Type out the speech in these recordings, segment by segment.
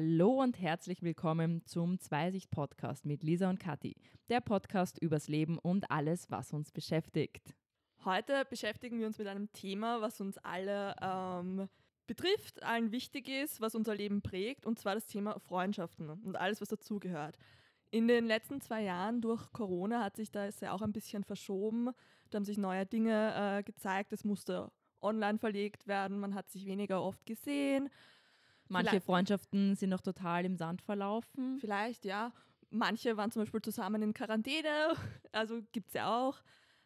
Hallo und herzlich willkommen zum Zweisicht-Podcast mit Lisa und Kathi. Der Podcast übers Leben und alles, was uns beschäftigt. Heute beschäftigen wir uns mit einem Thema, was uns alle ähm, betrifft, allen wichtig ist, was unser Leben prägt, und zwar das Thema Freundschaften und alles, was dazugehört. In den letzten zwei Jahren durch Corona hat sich das ja auch ein bisschen verschoben. Da haben sich neue Dinge äh, gezeigt. Es musste online verlegt werden. Man hat sich weniger oft gesehen. Manche Vielleicht, Freundschaften sind noch total im Sand verlaufen. Vielleicht, ja. Manche waren zum Beispiel zusammen in Quarantäne. Also gibt es ja auch.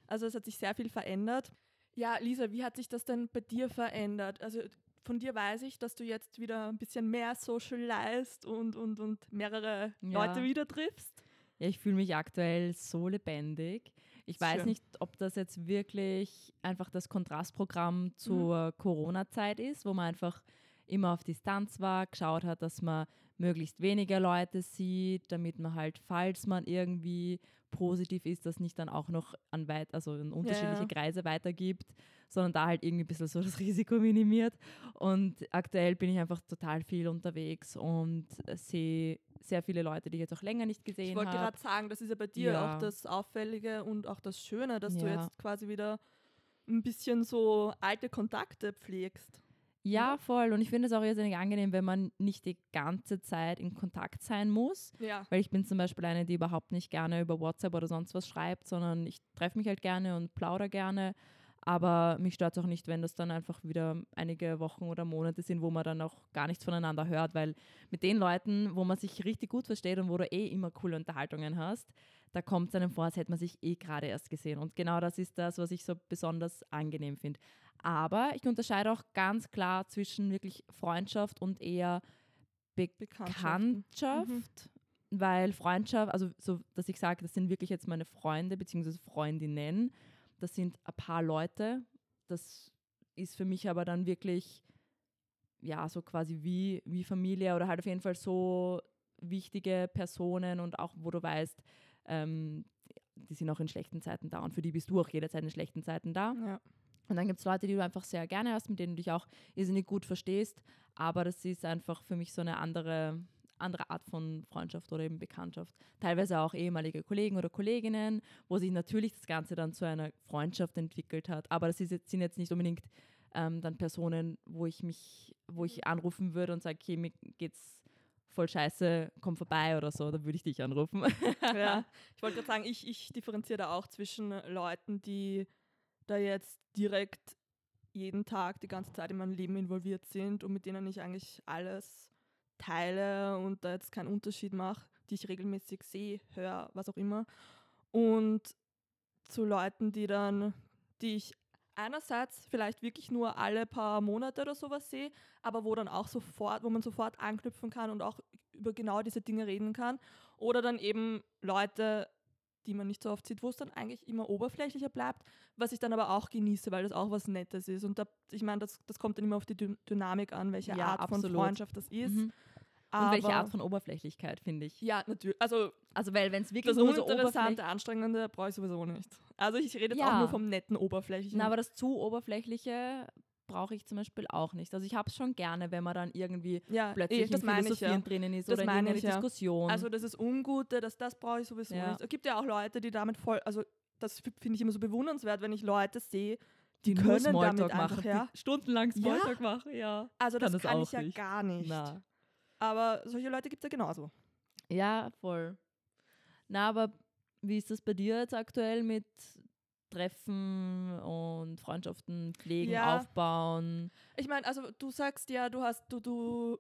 Also es hat sich sehr viel verändert. Ja, Lisa, wie hat sich das denn bei dir verändert? Also von dir weiß ich, dass du jetzt wieder ein bisschen mehr socialized und, und, und mehrere ja. Leute wieder triffst. Ja, ich fühle mich aktuell so lebendig. Ich weiß Schön. nicht, ob das jetzt wirklich einfach das Kontrastprogramm zur mhm. Corona-Zeit ist, wo man einfach immer auf Distanz war, geschaut hat, dass man möglichst weniger Leute sieht, damit man halt, falls man irgendwie positiv ist, das nicht dann auch noch an weit, also in unterschiedliche ja. Kreise weitergibt, sondern da halt irgendwie ein bisschen so das Risiko minimiert. Und aktuell bin ich einfach total viel unterwegs und sehe sehr viele Leute, die ich jetzt auch länger nicht gesehen habe. Ich wollte gerade sagen, das ist ja bei dir ja. auch das Auffällige und auch das Schöne, dass ja. du jetzt quasi wieder ein bisschen so alte Kontakte pflegst. Ja, voll. Und ich finde es auch irrsinnig angenehm, wenn man nicht die ganze Zeit in Kontakt sein muss. Ja. Weil ich bin zum Beispiel eine, die überhaupt nicht gerne über WhatsApp oder sonst was schreibt, sondern ich treffe mich halt gerne und plaudere gerne. Aber mich stört es auch nicht, wenn das dann einfach wieder einige Wochen oder Monate sind, wo man dann auch gar nichts voneinander hört, weil mit den Leuten, wo man sich richtig gut versteht und wo du eh immer coole Unterhaltungen hast, da kommt es einem vor, als hätte man sich eh gerade erst gesehen. Und genau das ist das, was ich so besonders angenehm finde. Aber ich unterscheide auch ganz klar zwischen wirklich Freundschaft und eher Be Bekanntschaft. Mhm. Weil Freundschaft, also so, dass ich sage, das sind wirklich jetzt meine Freunde bzw. Freundinnen das sind ein paar Leute. Das ist für mich aber dann wirklich, ja, so quasi wie, wie Familie oder halt auf jeden Fall so wichtige Personen und auch, wo du weißt, ähm, die sind auch in schlechten Zeiten da und für die bist du auch jederzeit in schlechten Zeiten da. Ja. Und dann gibt es Leute, die du einfach sehr gerne hast, mit denen du dich auch irrsinnig gut verstehst, aber das ist einfach für mich so eine andere, andere Art von Freundschaft oder eben Bekanntschaft. Teilweise auch ehemalige Kollegen oder Kolleginnen, wo sich natürlich das Ganze dann zu einer Freundschaft entwickelt hat. Aber das jetzt, sind jetzt nicht unbedingt ähm, dann Personen, wo ich mich, wo ich anrufen würde und sage, okay, mir geht's voll scheiße, komm vorbei oder so, dann würde ich dich anrufen. ja, ich wollte gerade sagen, ich, ich differenziere da auch zwischen Leuten, die da jetzt direkt jeden Tag die ganze Zeit in meinem Leben involviert sind und mit denen ich eigentlich alles teile und da jetzt keinen Unterschied mache, die ich regelmäßig sehe, höre, was auch immer. Und zu Leuten, die dann, die ich einerseits vielleicht wirklich nur alle paar Monate oder sowas sehe, aber wo dann auch sofort, wo man sofort anknüpfen kann und auch über genau diese Dinge reden kann. Oder dann eben Leute, die man nicht so oft sieht, wo es dann eigentlich immer oberflächlicher bleibt, was ich dann aber auch genieße, weil das auch was Nettes ist. Und da, ich meine, das, das kommt dann immer auf die Dynamik an, welche ja, Art absolut. von Freundschaft das ist. Mhm. Und welche Art von Oberflächlichkeit, finde ich. Ja, natürlich. Also, also weil wenn es wirklich das nur so uninteressante, anstrengende brauche ich sowieso nicht. Also ich rede jetzt ja. auch nur vom netten Oberflächlichen. Na, aber das zu Oberflächliche brauche ich zum Beispiel auch nicht. Also ich habe es schon gerne, wenn man dann irgendwie ja, plötzlich das in Philosophieren ja. drinnen ist das oder in eine ich, Diskussion. Also das ist Ungute, das, das brauche ich sowieso nicht. Es gibt ja auch Leute, die damit voll, also das finde ich immer so bewundernswert, wenn ich Leute sehe, die, die können damit einfach, machen, ja. stundenlang Smalltalk ja. machen, ja. Also das kann, das kann ich ja nicht. gar nicht. Na. Aber solche Leute gibt es ja genauso. Ja, voll. Na, aber wie ist das bei dir jetzt aktuell mit Treffen und Freundschaften pflegen, ja. aufbauen? Ich meine, also du sagst ja, du hast, du, du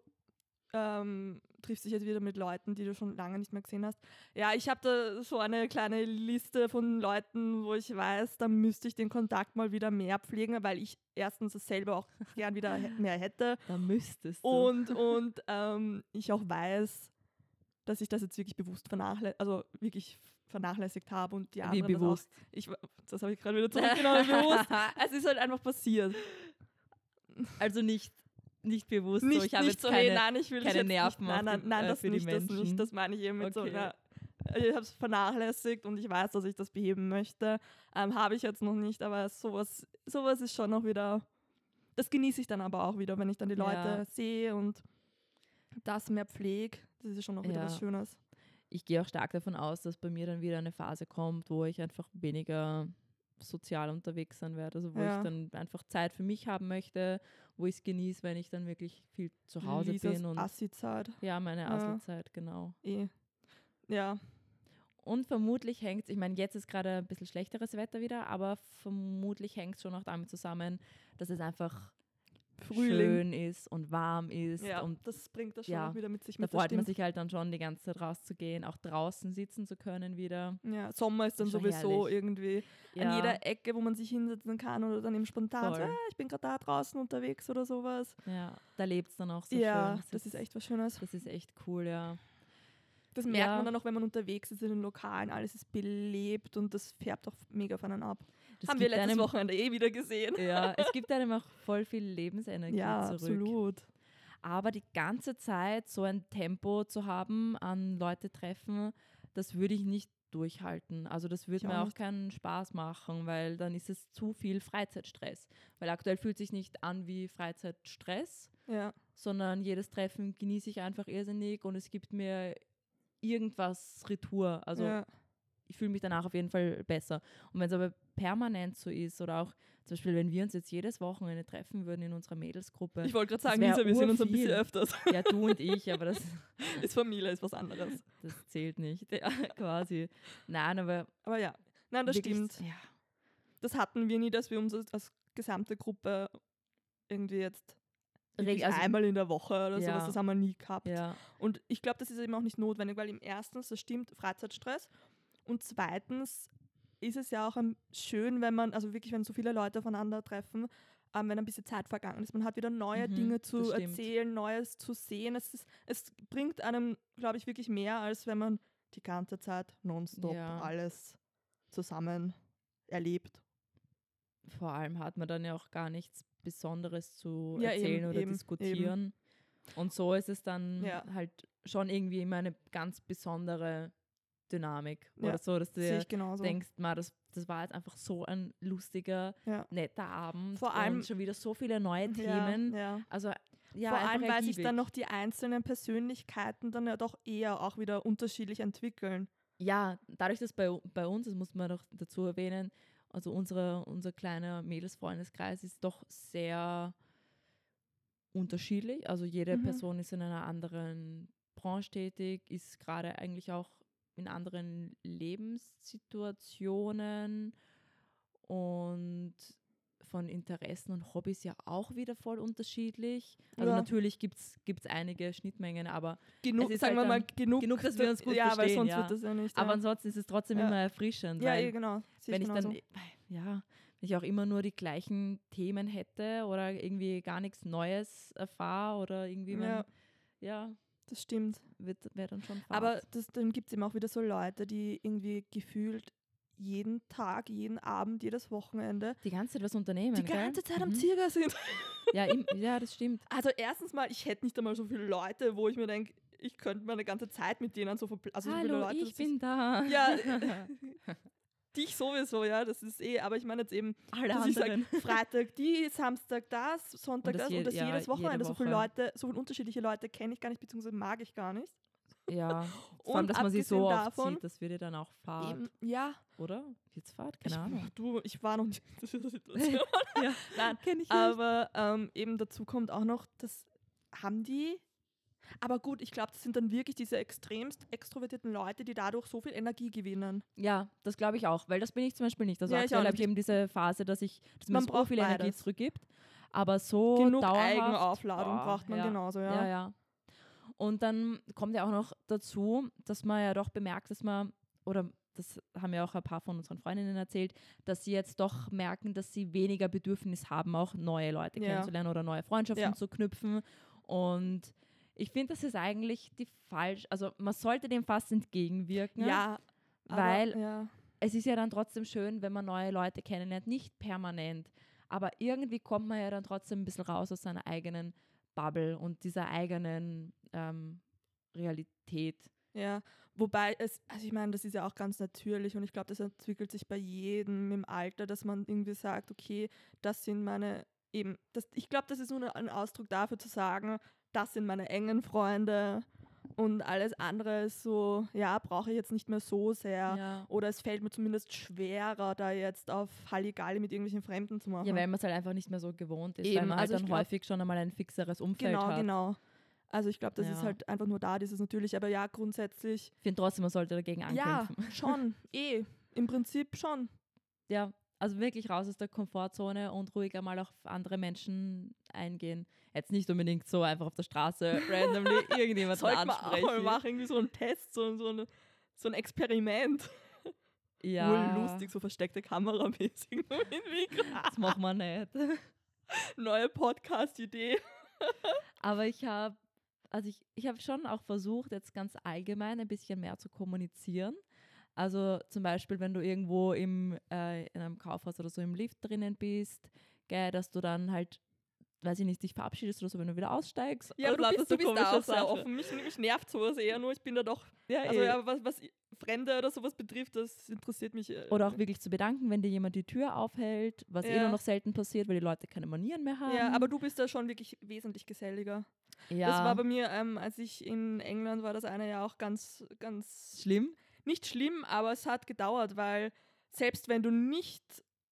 ähm, triffst dich jetzt wieder mit Leuten, die du schon lange nicht mehr gesehen hast. Ja, ich habe da so eine kleine Liste von Leuten, wo ich weiß, da müsste ich den Kontakt mal wieder mehr pflegen, weil ich erstens es selber auch gern wieder mehr hätte. Da müsstest du. Und, und ähm, ich auch weiß, dass ich das jetzt wirklich bewusst vernachlässigt, also wirklich vernachlässigt habe und die anderen. Wie bewusst? Das, auch, ich, das habe ich gerade wieder zurückgenommen, bewusst. Es ist halt einfach passiert. Also nicht nicht bewusst nicht, so, ich habe jetzt so, keine, hey, nein, ich will keine Nerven nicht, Nein, nein, nein, äh, das, nicht, das nicht. Das meine ich eben mit okay. so einer ich habe es vernachlässigt und ich weiß, dass ich das beheben möchte. Ähm, habe ich jetzt noch nicht, aber sowas, sowas ist schon noch wieder, das genieße ich dann aber auch wieder, wenn ich dann die Leute ja. sehe und das mehr Pflege, das ist schon noch wieder ja. was Schönes. Ich gehe auch stark davon aus, dass bei mir dann wieder eine Phase kommt, wo ich einfach weniger sozial unterwegs sein werde. Also wo ja. ich dann einfach Zeit für mich haben möchte, wo ich es genieße, wenn ich dann wirklich viel zu Hause Lisas bin. Und Assi-Zeit. Ja, meine Assi-Zeit, genau. Eh. Ja. Und vermutlich hängt es, ich meine, jetzt ist gerade ein bisschen schlechteres Wetter wieder, aber vermutlich hängt es schon auch damit zusammen, dass es einfach Frühling. schön ist und warm ist. Ja, und das bringt das schon ja, wieder mit sich mit. Da freut man sich halt dann schon die ganze Zeit rauszugehen, auch draußen sitzen zu können wieder. Ja, Sommer ist dann ist sowieso herrlich. irgendwie ja. an jeder Ecke, wo man sich hinsetzen kann oder dann eben spontan so, ah, ich bin gerade da draußen unterwegs oder sowas. Ja, da lebt es dann auch so ja, schön. Das, das ist, ist echt was Schönes. Das ist echt cool, ja. Das merkt ja. man dann auch, wenn man unterwegs ist in den Lokalen. Alles ist belebt und das färbt auch mega auf einen ab. Das Haben wir letztes einem, Wochenende eh wieder gesehen. Ja, es gibt einem auch voll viel Lebensenergie ja, zurück. absolut. Aber die ganze Zeit so ein Tempo zu haben an Leute treffen, das würde ich nicht durchhalten. Also das würde mir auch, auch keinen Spaß machen, weil dann ist es zu viel Freizeitstress. Weil aktuell fühlt sich nicht an wie Freizeitstress, ja. sondern jedes Treffen genieße ich einfach irrsinnig und es gibt mir irgendwas Retour. Also ja. Ich fühle mich danach auf jeden Fall besser. Und wenn es aber permanent so ist oder auch zum Beispiel, wenn wir uns jetzt jedes Wochenende treffen würden in unserer Mädelsgruppe. Ich wollte gerade sagen, Lisa, wir sehen uns ein bisschen öfters. Ja, du und ich, aber das ist Familie, ist was anderes. Das zählt nicht, ja, quasi. Nein, aber. Aber ja, nein, das wirklich, stimmt. Ja. Das hatten wir nie, dass wir uns als, gesamte Gruppe irgendwie jetzt also, einmal in der Woche oder ja. sowas, das haben wir nie gehabt. Ja. Und ich glaube, das ist eben auch nicht notwendig, weil im erstens, das stimmt, Freizeitstress und zweitens ist es ja auch schön, wenn man, also wirklich, wenn so viele Leute aufeinandertreffen, ähm, wenn ein bisschen Zeit vergangen ist. Man hat wieder neue mhm, Dinge zu erzählen, Neues zu sehen. Es, ist, es bringt einem, glaube ich, wirklich mehr, als wenn man die ganze Zeit nonstop ja. alles zusammen erlebt. Vor allem hat man dann ja auch gar nichts Besonderes zu ja, erzählen eben, oder eben, diskutieren. Eben. Und so ist es dann ja. halt schon irgendwie immer eine ganz besondere Dynamik ja, oder so, dass du dir denkst, ma, das, das war jetzt einfach so ein lustiger, ja. netter Abend. Vor allem schon wieder so viele neue Themen. Ja, also Vor allem, weil sich dann noch die einzelnen Persönlichkeiten dann ja doch eher auch wieder unterschiedlich entwickeln. Ja, dadurch, dass bei, bei uns, das muss man doch dazu erwähnen, also unsere, unser kleiner Mädelsfreundeskreis ist doch sehr unterschiedlich. Also jede mhm. Person ist in einer anderen Branche tätig, ist gerade eigentlich auch in anderen Lebenssituationen und von Interessen und Hobbys ja auch wieder voll unterschiedlich. Also ja. natürlich gibt es einige Schnittmengen, aber genug, sagen halt wir mal, genug, genug, dass wir uns gut ja, verstehen. Weil sonst ja. wird das ja nicht. Aber ja. ansonsten ist es trotzdem immer erfrischend. Ja, genau. Wenn ich dann, ja, wenn ich auch immer nur die gleichen Themen hätte oder irgendwie gar nichts Neues erfahre oder irgendwie, mein, ja. Das stimmt. Wäre dann schon Fahrt. Aber das, dann gibt es eben auch wieder so Leute, die irgendwie gefühlt jeden Tag, jeden Abend, jedes Wochenende. Die ganze Zeit was unternehmen. Die ganze Zeit mhm. am Zirger sind. Ja, im, ja, das stimmt. Also erstens mal, ich hätte nicht einmal so viele Leute, wo ich mir denke, ich könnte meine ganze Zeit mit denen so also Hallo, so Leute. Ich bin da. Ja. dich sowieso, ja, das ist eh, aber ich meine jetzt eben, Alle dass ich sage, Freitag die, Samstag das, Sonntag und das, das und das ja, jedes Wochenende. Jede Woche. So viele Leute, so viele unterschiedliche Leute kenne ich gar nicht, beziehungsweise mag ich gar nicht. Ja, vor allem, dass man sie so oft davon, sieht, das wird ja dann auch Fahrt. Eben, ja. Oder? Wird's Fahrt? Keine ich, Ahnung. Du, ich war noch nicht in dieser Situation. ja, Nein, kenne ich nicht. Aber ähm, eben dazu kommt auch noch, das haben die aber gut, ich glaube, das sind dann wirklich diese extremst extrovertierten Leute, die dadurch so viel Energie gewinnen. Ja, das glaube ich auch, weil das bin ich zum Beispiel nicht. Also ja, aktuell habe ich eben diese Phase, dass ich, dass man so viel beides. Energie zurückgibt. Aber so Genug dauerhaft, Eigenaufladung oh, braucht man ja, genauso, ja. Ja, ja. Und dann kommt ja auch noch dazu, dass man ja doch bemerkt, dass man, oder das haben ja auch ein paar von unseren Freundinnen erzählt, dass sie jetzt doch merken, dass sie weniger Bedürfnis haben, auch neue Leute ja. kennenzulernen oder neue Freundschaften ja. zu knüpfen. Und ich finde, das ist eigentlich die falsch, also man sollte dem fast entgegenwirken. Ja. Weil aber, ja. es ist ja dann trotzdem schön, wenn man neue Leute kennenlernt, nicht permanent. Aber irgendwie kommt man ja dann trotzdem ein bisschen raus aus seiner eigenen Bubble und dieser eigenen ähm, Realität. Ja, wobei es, also ich meine, das ist ja auch ganz natürlich und ich glaube, das entwickelt sich bei jedem im Alter, dass man irgendwie sagt, okay, das sind meine eben, das, ich glaube, das ist nur ein Ausdruck dafür zu sagen, das sind meine engen Freunde und alles andere ist so, ja, brauche ich jetzt nicht mehr so sehr. Ja. Oder es fällt mir zumindest schwerer, da jetzt auf Halligalli mit irgendwelchen Fremden zu machen. Ja, weil man es halt einfach nicht mehr so gewohnt ist, Eben, weil man halt also dann glaub, häufig schon einmal ein fixeres Umfeld genau, hat. Genau, genau. Also ich glaube, das ja. ist halt einfach nur da, dieses natürlich, aber ja, grundsätzlich. Ich finde trotzdem, man sollte dagegen ankämpfen. Ja, schon, eh, im Prinzip schon. Ja, also wirklich raus aus der Komfortzone und ruhig einmal auf andere Menschen eingehen. Jetzt nicht unbedingt so einfach auf der Straße randomly irgendjemanden ansprechen. Sollte man machen, irgendwie so ein Test, so, so, eine, so ein Experiment. Ja. Wohl lustig, so versteckte Kameramäßig. das machen wir nicht. Neue Podcast-Idee. Aber ich habe also ich, ich habe schon auch versucht, jetzt ganz allgemein ein bisschen mehr zu kommunizieren. Also zum Beispiel, wenn du irgendwo im, äh, in einem Kaufhaus oder so im Lift drinnen bist, gell, dass du dann halt, weiß ich nicht, dich verabschiedest oder so, wenn du wieder aussteigst. Ja, aber du bist, du bist da auch sehr offen. Mich, mich nervt sowas eher nur, ich bin da doch, ja, also eh. ja, was, was Fremde oder sowas betrifft, das interessiert mich. Äh, oder auch wirklich zu bedanken, wenn dir jemand die Tür aufhält, was ja. eh nur noch selten passiert, weil die Leute keine Manieren mehr haben. Ja, aber du bist da schon wirklich wesentlich geselliger. Ja. Das war bei mir, ähm, als ich in England war, das eine ja auch ganz, ganz schlimm. Nicht schlimm, aber es hat gedauert, weil selbst wenn du nicht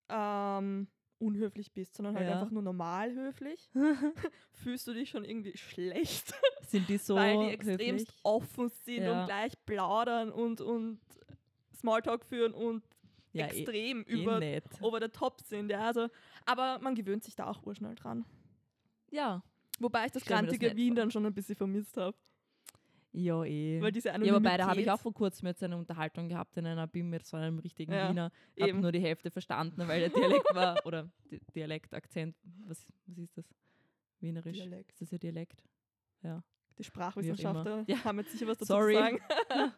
ähm, unhöflich bist, sondern halt ja. einfach nur normal höflich, fühlst du dich schon irgendwie schlecht. Sind die so Weil die extremst höflich? offen sind ja. und gleich plaudern und, und Smalltalk führen und ja, eh extrem eh, über, eh over the top sind. Ja, also, aber man gewöhnt sich da auch urschnell dran. Ja. Wobei ich das grantige Wien dann schon ein bisschen vermisst habe. Ja, eh. Weil diese Ja, aber beide habe ich auch vor kurzem jetzt eine Unterhaltung gehabt in einer BIM mit so einem richtigen ja, Wiener. Ich habe nur die Hälfte verstanden, weil der Dialekt war, oder Dialekt, Akzent, was, was ist das? Wienerisch? Dialekt. Ist das ja Dialekt? Ja. Die Sprachwissenschaftler ja. haben jetzt sicher was dazu Sorry. zu sagen.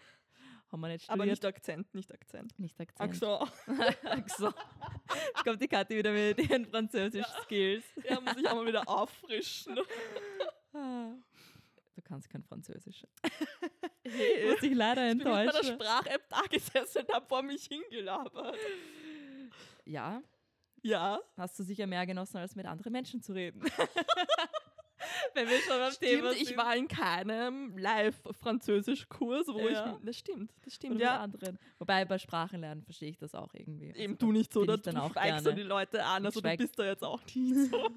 haben wir nicht studiert. Aber nicht Akzent, nicht Akzent. Nicht Akzent. Ach so. Ach so. Jetzt kommt die Kathi wieder mit ihren Französisch-Skills. Ja. ja, muss ich auch mal wieder auffrischen. Du kannst kein Französisch. Hey, muss ich leider enttäuschen. Ich bin mit der Sprach-App da gesessen und habe vor mich hingelabert. Ja. Ja. Hast du sicher mehr genossen, als mit anderen Menschen zu reden. Wenn wir schon beim stimmt, Thema sind. ich war in keinem Live-Französisch-Kurs, wo ja. ich. Das stimmt, das stimmt, Oder ja. Anderen. Wobei bei Sprachenlernen verstehe ich das auch irgendwie. Eben also, du nicht so, da du schweigst du die Leute an, also du bist da jetzt auch nicht so.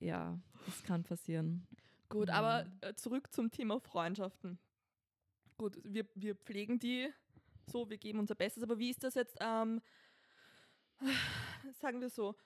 ja, das kann passieren. Gut, aber mhm. äh, zurück zum Thema Freundschaften. Gut, wir, wir pflegen die so, wir geben unser Bestes, aber wie ist das jetzt, ähm, sagen wir so,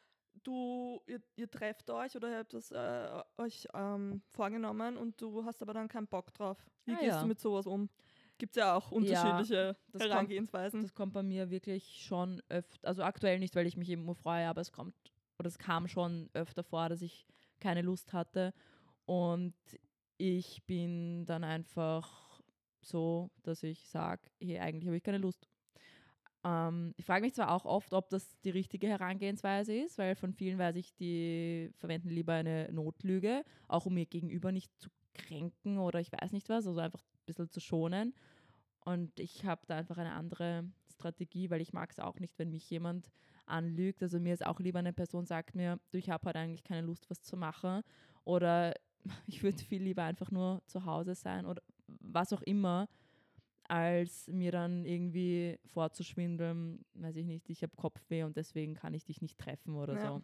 du, ihr, ihr trefft euch oder ihr habt das äh, euch ähm, vorgenommen und du hast aber dann keinen Bock drauf. Wie ah, gehst ja. du mit sowas um? Gibt es ja auch unterschiedliche ja, Herangehensweisen. Kommt, das kommt bei mir wirklich schon öfter, also aktuell nicht, weil ich mich eben nur freue, aber es kommt, oder es kam schon öfter vor, dass ich keine Lust hatte. Und ich bin dann einfach so, dass ich sage, hey, eigentlich habe ich keine Lust. Ähm, ich frage mich zwar auch oft, ob das die richtige Herangehensweise ist, weil von vielen weiß ich, die verwenden lieber eine Notlüge, auch um mir gegenüber nicht zu kränken oder ich weiß nicht was, also einfach ein bisschen zu schonen. Und ich habe da einfach eine andere Strategie, weil ich mag es auch nicht, wenn mich jemand anlügt. Also mir ist auch lieber eine Person sagt mir, du, ich habe heute eigentlich keine Lust, was zu machen. Oder ich würde viel lieber einfach nur zu Hause sein oder was auch immer, als mir dann irgendwie vorzuschwindeln, weiß ich nicht, ich habe Kopfweh und deswegen kann ich dich nicht treffen oder ja. so.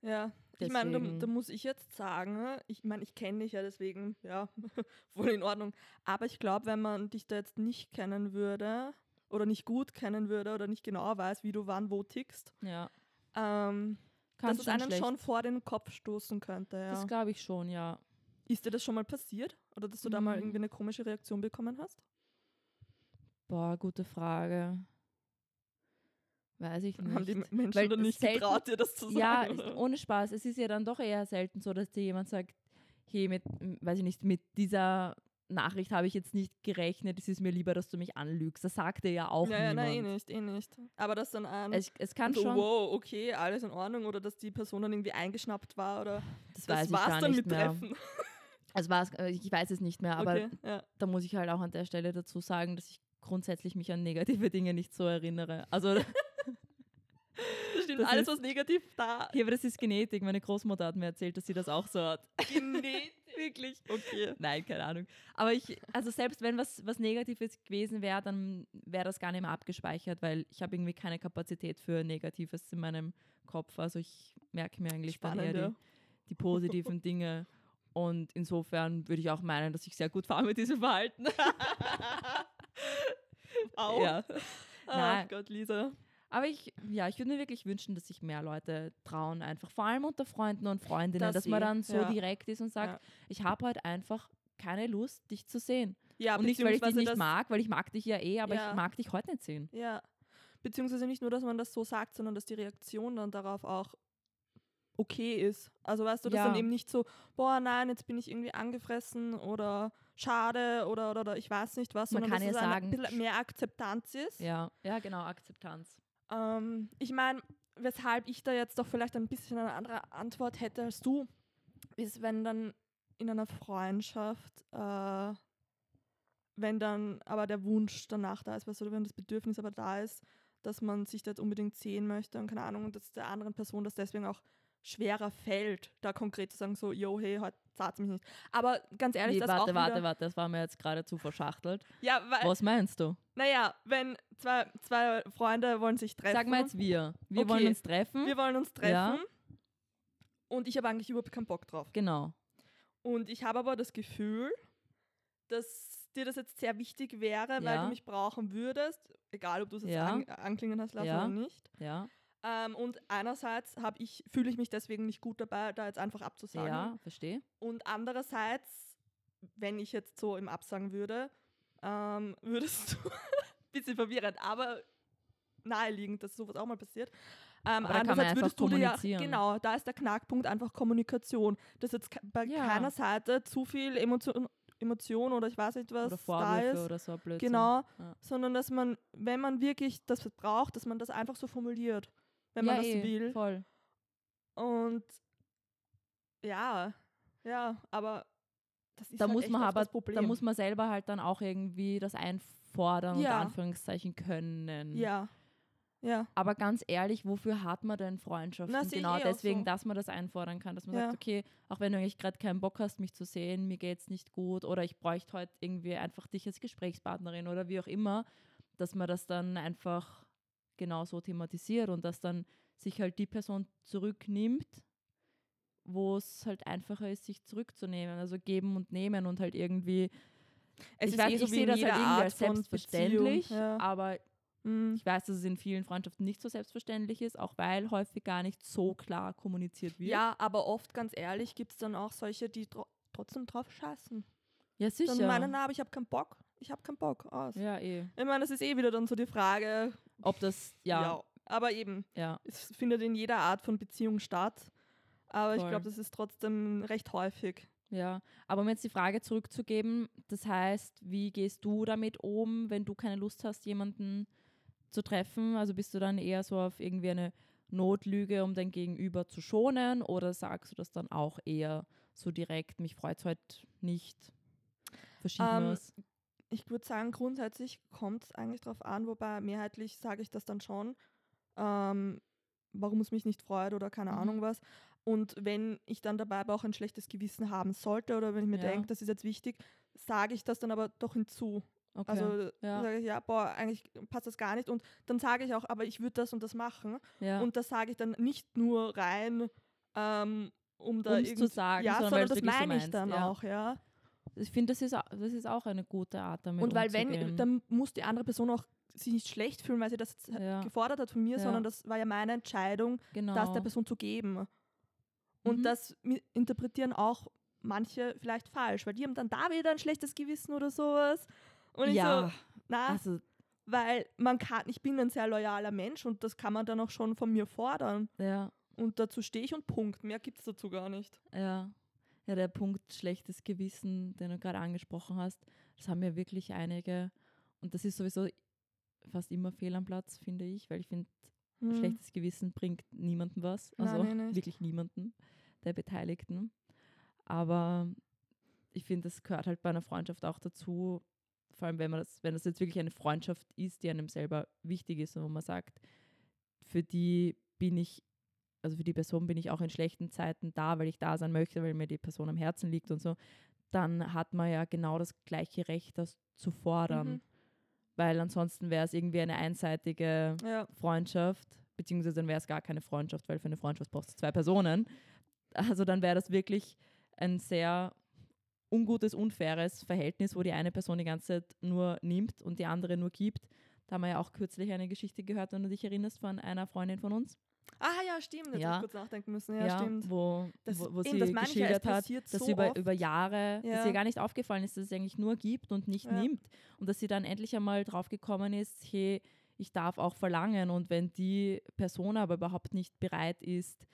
Ja, ich meine, da, da, muss ich jetzt sagen, ich meine, ich kenne dich ja deswegen, ja, wohl in Ordnung. Aber ich glaube, wenn man dich da jetzt nicht kennen würde oder nicht gut kennen würde oder nicht genau weiß, wie du wann wo tickst, ja. ähm, dass es einem schlecht. schon vor den Kopf stoßen könnte. Ja. Das glaube ich schon, ja. Ist dir das schon mal passiert? Oder dass du mhm. da mal mhm. irgendwie eine komische Reaktion bekommen hast? Boah, gute Frage. Weiß ich nicht. Haben die Menschen Weil nicht selten, getraut, dir das zu sagen? Ja, oder? ohne Spaß. Es ist ja dann doch eher selten so, dass dir jemand sagt, hey, mit, weiß ich nicht, mit dieser Nachricht habe ich jetzt nicht gerechnet, es ist mir lieber, dass du mich anlügst. Das sagte ja auch ja, niemand. Nein, eh nicht, eh nicht. Aber das dann an, es, es kann so, schon. wow, okay, alles in Ordnung oder dass die Person dann irgendwie eingeschnappt war oder das, das weiß war's ich gar dann nicht mit mehr. Treffen. Also war's, äh, ich weiß es nicht mehr, aber okay, ja. da muss ich halt auch an der Stelle dazu sagen, dass ich grundsätzlich mich an negative Dinge nicht so erinnere. Also stimmt. Das alles, was negativ da. Ja, aber das ist Genetik. Meine Großmutter hat mir erzählt, dass sie das auch so hat. Genetik? Wirklich? Okay. Nein, keine Ahnung. Aber ich, also selbst wenn was, was Negatives gewesen wäre, dann wäre das gar nicht mehr abgespeichert, weil ich habe irgendwie keine Kapazität für Negatives in meinem Kopf. Also ich merke mir eigentlich Spannend, dann eher die, die positiven Dinge. Und insofern würde ich auch meinen, dass ich sehr gut fahre mit diesem Verhalten. auch? Ja. Ach Gott, Lisa. Aber ich, ja, ich würde mir wirklich wünschen, dass sich mehr Leute trauen, einfach vor allem unter Freunden und Freundinnen, das dass man eh, dann so ja. direkt ist und sagt, ja. ich habe heute einfach keine Lust, dich zu sehen. Ja, und nicht, weil ich dich nicht mag, weil ich mag dich ja eh, aber ja. ich mag dich heute nicht sehen. Ja, beziehungsweise nicht nur, dass man das so sagt, sondern dass die Reaktion dann darauf auch okay ist. Also weißt du, dass ja. dann eben nicht so, boah, nein, jetzt bin ich irgendwie angefressen oder schade oder, oder, oder ich weiß nicht was, man sondern kann dass ja es sagen, mehr Akzeptanz ist. Ja, ja, genau, Akzeptanz. Ähm, ich meine, weshalb ich da jetzt doch vielleicht ein bisschen eine andere Antwort hätte als du, ist, wenn dann in einer Freundschaft, äh, wenn dann aber der Wunsch danach da ist, du, wenn das Bedürfnis aber da ist, dass man sich da jetzt unbedingt sehen möchte und keine Ahnung, und dass der anderen Person das deswegen auch schwerer fällt, da konkret zu sagen, so, yo, hey, heute zahlt mich nicht. Aber ganz ehrlich, nee, das warte, auch warte, warte, das war mir jetzt gerade zu verschachtelt. Ja, weil, Was meinst du? Naja, wenn zwei, zwei Freunde wollen sich treffen. Sag mal jetzt wir. Wir okay. wollen uns treffen. Wir wollen uns treffen. Ja. Und ich habe eigentlich überhaupt keinen Bock drauf. Genau. Und ich habe aber das Gefühl, dass dir das jetzt sehr wichtig wäre, ja. weil du mich brauchen würdest, egal ob du es jetzt ja. an, anklingen hast lassen oder nicht. Ja. Ähm, und einerseits ich, fühle ich mich deswegen nicht gut dabei, da jetzt einfach abzusagen. Ja, verstehe. Und andererseits, wenn ich jetzt so im Absagen würde, ähm, würdest du, bisschen verwirrend, aber naheliegend, dass sowas auch mal passiert. Ähm, andererseits würdest du ja, genau, da ist der Knackpunkt einfach Kommunikation. Dass jetzt bei ja. keiner Seite zu viel Emotion, Emotion oder ich weiß nicht was oder Vorwürfe da ist. Oder so Blödsinn. Genau, ja. sondern dass man, wenn man wirklich das braucht, dass man das einfach so formuliert wenn man das eh, will. Voll. Und ja, ja, aber das ist da halt muss man aber, das Problem. Da muss man selber halt dann auch irgendwie das einfordern ja. und Anführungszeichen können. Ja. Ja. Aber ganz ehrlich, wofür hat man denn Freundschaften? Na, genau eh deswegen, so. dass man das einfordern kann, dass man ja. sagt, okay, auch wenn du eigentlich gerade keinen Bock hast, mich zu sehen, mir geht es nicht gut oder ich bräuchte heute irgendwie einfach dich als Gesprächspartnerin oder wie auch immer, dass man das dann einfach genauso thematisiert und dass dann sich halt die Person zurücknimmt, wo es halt einfacher ist, sich zurückzunehmen. Also geben und nehmen und halt irgendwie. Es ich weiß, eh so ich sehe das halt irgendwie als selbstverständlich, ja. aber mhm. ich weiß, dass es in vielen Freundschaften nicht so selbstverständlich ist, auch weil häufig gar nicht so klar kommuniziert wird. Ja, aber oft, ganz ehrlich, gibt es dann auch solche, die tro trotzdem drauf scheißen. Ja, sicher. Dann meinen, na, aber ich habe keinen Bock. Ich habe keinen Bock aus. Ja, eh. Ich meine, das ist eh wieder dann so die Frage, ob das, ja. ja aber eben, ja. es findet in jeder Art von Beziehung statt. Aber Voll. ich glaube, das ist trotzdem recht häufig. Ja, aber um jetzt die Frage zurückzugeben, das heißt, wie gehst du damit um, wenn du keine Lust hast, jemanden zu treffen? Also bist du dann eher so auf irgendwie eine Notlüge, um dein Gegenüber zu schonen oder sagst du das dann auch eher so direkt, mich freut es heute nicht? Verschiedenes? Ähm, ich würde sagen, grundsätzlich kommt es eigentlich darauf an, wobei mehrheitlich sage ich das dann schon, ähm, warum es mich nicht freut oder keine mhm. Ahnung was. Und wenn ich dann dabei aber auch ein schlechtes Gewissen haben sollte oder wenn ich mir ja. denke, das ist jetzt wichtig, sage ich das dann aber doch hinzu. Okay. Also ja. sage ich, ja, boah, eigentlich passt das gar nicht. Und dann sage ich auch, aber ich würde das und das machen. Ja. Und das sage ich dann nicht nur rein, ähm, um da Um's zu sagen, ja, sondern, sondern das meine ich dann auch, ja. Ich finde, das ist, das ist auch eine gute Art, damit Und weil wenn, dann muss die andere Person auch sich nicht schlecht fühlen, weil sie das ja. gefordert hat von mir, ja. sondern das war ja meine Entscheidung, genau. das der Person zu geben. Und mhm. das interpretieren auch manche vielleicht falsch, weil die haben dann da wieder ein schlechtes Gewissen oder sowas. Und ich ja. so, na, also, weil man kann, ich bin ein sehr loyaler Mensch und das kann man dann auch schon von mir fordern. Ja. Und dazu stehe ich und Punkt. Mehr gibt es dazu gar nicht. Ja ja, der Punkt schlechtes Gewissen, den du gerade angesprochen hast, das haben ja wirklich einige. Und das ist sowieso fast immer fehl am Platz, finde ich, weil ich finde, hm. schlechtes Gewissen bringt niemandem was. Also Nein, wirklich niemanden der Beteiligten. Aber ich finde, das gehört halt bei einer Freundschaft auch dazu, vor allem wenn man das, wenn das jetzt wirklich eine Freundschaft ist, die einem selber wichtig ist und wo man sagt, für die bin ich, also für die Person bin ich auch in schlechten Zeiten da, weil ich da sein möchte, weil mir die Person am Herzen liegt und so, dann hat man ja genau das gleiche Recht, das zu fordern. Mhm. Weil ansonsten wäre es irgendwie eine einseitige ja. Freundschaft, beziehungsweise dann wäre es gar keine Freundschaft, weil für eine Freundschaft brauchst du zwei Personen. Also dann wäre das wirklich ein sehr ungutes, unfaires Verhältnis, wo die eine Person die ganze Zeit nur nimmt und die andere nur gibt. Da haben wir ja auch kürzlich eine Geschichte gehört, wenn du dich erinnerst, von einer Freundin von uns. Ah ja, stimmt, jetzt ja. kurz nachdenken müssen. Ja, ja stimmt. Wo, das, wo, wo sie geschildert ja, hat, dass so über, über Jahre, ja. dass ihr gar nicht aufgefallen ist, dass es eigentlich nur gibt und nicht nimmt. Und dass sie dann endlich einmal drauf gekommen ist, hey, ich darf auch verlangen. Und wenn die Person aber überhaupt nicht bereit ist,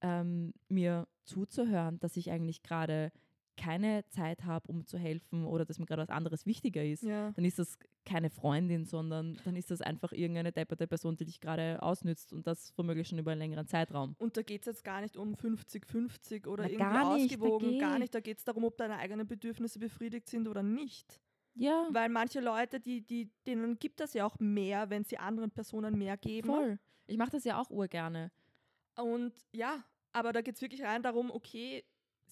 ähm, mir zuzuhören, dass ich eigentlich gerade keine Zeit habe, um zu helfen oder dass mir gerade was anderes wichtiger ist, ja. dann ist das keine Freundin, sondern dann ist das einfach irgendeine depperte Person, die dich gerade ausnützt und das womöglich schon über einen längeren Zeitraum. Und da geht es jetzt gar nicht um 50-50 oder Na, irgendwie gar nicht, ausgewogen, gar nicht. Da geht es darum, ob deine eigenen Bedürfnisse befriedigt sind oder nicht. Ja. Weil manche Leute, die, die, denen gibt das ja auch mehr, wenn sie anderen Personen mehr geben. Voll. Ich mache das ja auch urgerne. Und ja, aber da geht es wirklich rein darum, okay,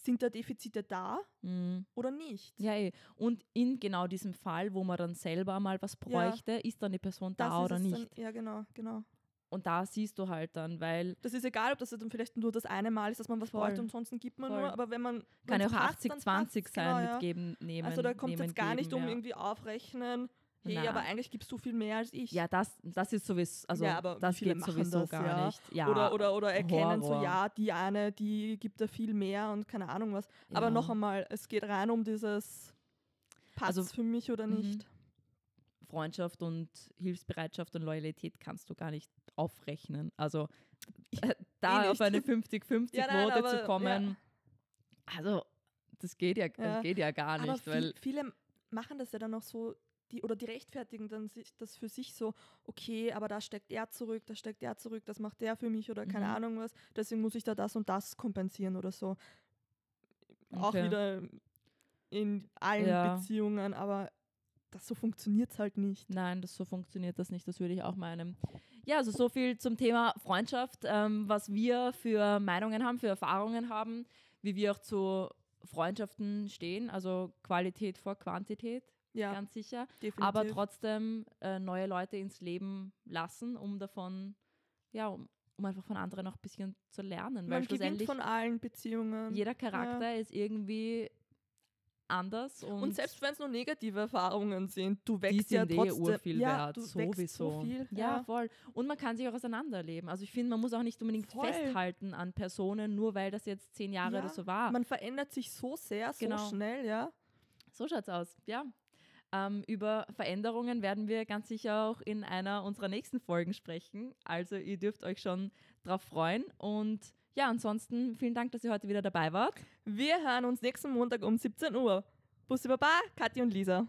sind da Defizite da mhm. oder nicht? Ja, eh. und in genau diesem Fall, wo man dann selber mal was bräuchte, ja. ist dann die Person das da oder nicht. Dann, ja, genau, genau. Und da siehst du halt dann, weil. Das ist egal, ob das dann vielleicht nur das eine Mal ist, dass man was voll. bräuchte und sonst gibt man voll. nur. Aber wenn man. Kann ja auch 80-20 sein genau, ja. mit geben, nehmen. Also da kommt es jetzt gar geben, nicht um ja. irgendwie aufrechnen, hey, Nein. aber eigentlich gibst du viel mehr als ich. Ja, das, das ist sowieso, also ja, aber das geht sowieso das, gar ja. nicht. Ja, oder, oder, oder erkennen Horror. so, ja, die eine, die gibt da viel mehr und keine Ahnung was. Ja. Aber noch einmal, es geht rein um dieses Pass also, für mich oder mhm. nicht. Freundschaft und Hilfsbereitschaft und Loyalität kannst du gar nicht aufrechnen. Also äh, da eh auf eine 50-50-Quote ja, zu kommen, also das geht ja, das geht ja gar nicht. Aber weil viele machen das ja dann noch so, die oder die rechtfertigen dann sich, das für sich so, okay, aber da steckt er zurück, da steckt er zurück, das macht der für mich oder keine mhm. Ahnung was, deswegen muss ich da das und das kompensieren oder so. Okay. Auch wieder in allen ja. Beziehungen, aber das so funktioniert es halt nicht. Nein, das so funktioniert das nicht, das würde ich auch meinen. Ja, also so viel zum Thema Freundschaft, ähm, was wir für Meinungen haben, für Erfahrungen haben, wie wir auch zu Freundschaften stehen, also Qualität vor Quantität ja, ganz sicher. Definitiv. Aber trotzdem äh, neue Leute ins Leben lassen, um davon, ja, um, um einfach von anderen auch ein bisschen zu lernen. Man weil gewinnt von allen Beziehungen. Jeder Charakter ja. ist irgendwie anders. Und, und selbst wenn es nur negative Erfahrungen sind, du wächst ja eh trotzdem. Eh viel ja, wert, sowieso. So viel, ja, ja, voll. Und man kann sich auch auseinanderleben. Also ich finde, man muss auch nicht unbedingt voll. festhalten an Personen, nur weil das jetzt zehn Jahre ja, oder so war. Man verändert sich so sehr, so genau. schnell, ja. So schaut's aus, ja. Ähm, über Veränderungen werden wir ganz sicher auch in einer unserer nächsten Folgen sprechen. Also ihr dürft euch schon drauf freuen. Und ja, ansonsten vielen Dank, dass ihr heute wieder dabei wart. Wir hören uns nächsten Montag um 17 Uhr. Bussi Baba, Kathi und Lisa.